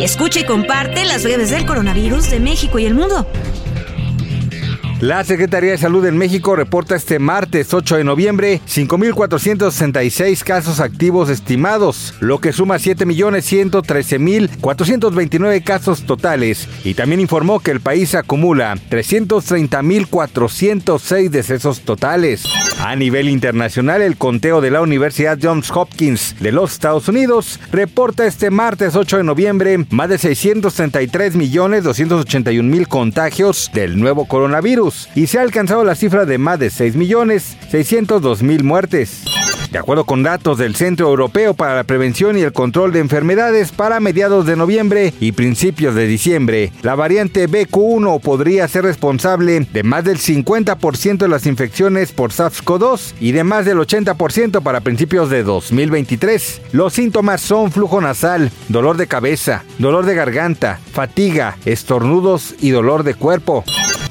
Escucha y comparte las breves del coronavirus de México y el mundo. La Secretaría de Salud en México reporta este martes 8 de noviembre 5.466 casos activos estimados, lo que suma 7.113.429 casos totales y también informó que el país acumula 330.406 decesos totales. A nivel internacional, el conteo de la Universidad Johns Hopkins de los Estados Unidos reporta este martes 8 de noviembre más de 633.281.000 contagios del nuevo coronavirus y se ha alcanzado la cifra de más de 6.602.000 muertes. De acuerdo con datos del Centro Europeo para la Prevención y el Control de Enfermedades, para mediados de noviembre y principios de diciembre, la variante BQ1 podría ser responsable de más del 50% de las infecciones por SARS-CoV-2 y de más del 80% para principios de 2023. Los síntomas son flujo nasal, dolor de cabeza, dolor de garganta, fatiga, estornudos y dolor de cuerpo.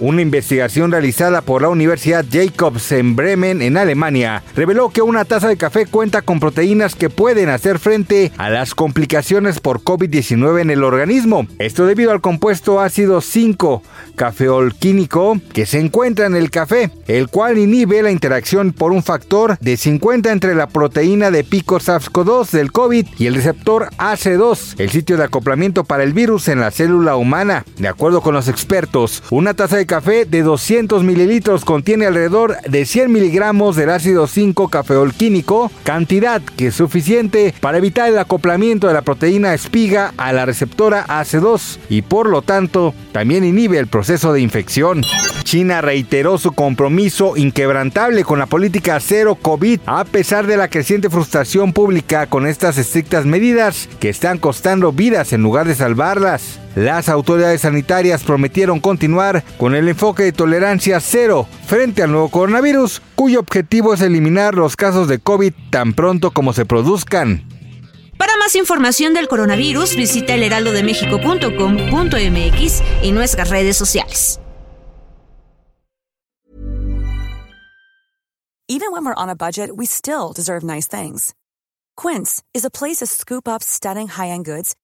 Una investigación realizada por la Universidad Jacobs en Bremen, en Alemania, reveló que una taza de café cuenta con proteínas que pueden hacer frente a las complicaciones por COVID-19 en el organismo. Esto debido al compuesto ácido 5 cafeolquínico que se encuentra en el café, el cual inhibe la interacción por un factor de 50 entre la proteína de pico SARS-CoV-2 del COVID y el receptor AC2, el sitio de acoplamiento para el virus en la célula humana. De acuerdo con los expertos, una taza de café de 200 mililitros contiene alrededor de 100 miligramos del ácido 5 cafeolquínico, cantidad que es suficiente para evitar el acoplamiento de la proteína espiga a la receptora AC2 y por lo tanto también inhibe el proceso de infección. China reiteró su compromiso inquebrantable con la política cero COVID a pesar de la creciente frustración pública con estas estrictas medidas que están costando vidas en lugar de salvarlas. Las autoridades sanitarias prometieron continuar con el enfoque de tolerancia cero frente al nuevo coronavirus, cuyo objetivo es eliminar los casos de COVID tan pronto como se produzcan. Para más información del coronavirus, visita elheraldodemexico.com.mx y nuestras redes sociales. Even when we're on a budget, we still deserve nice things. Quince is a place to scoop up stunning high-end goods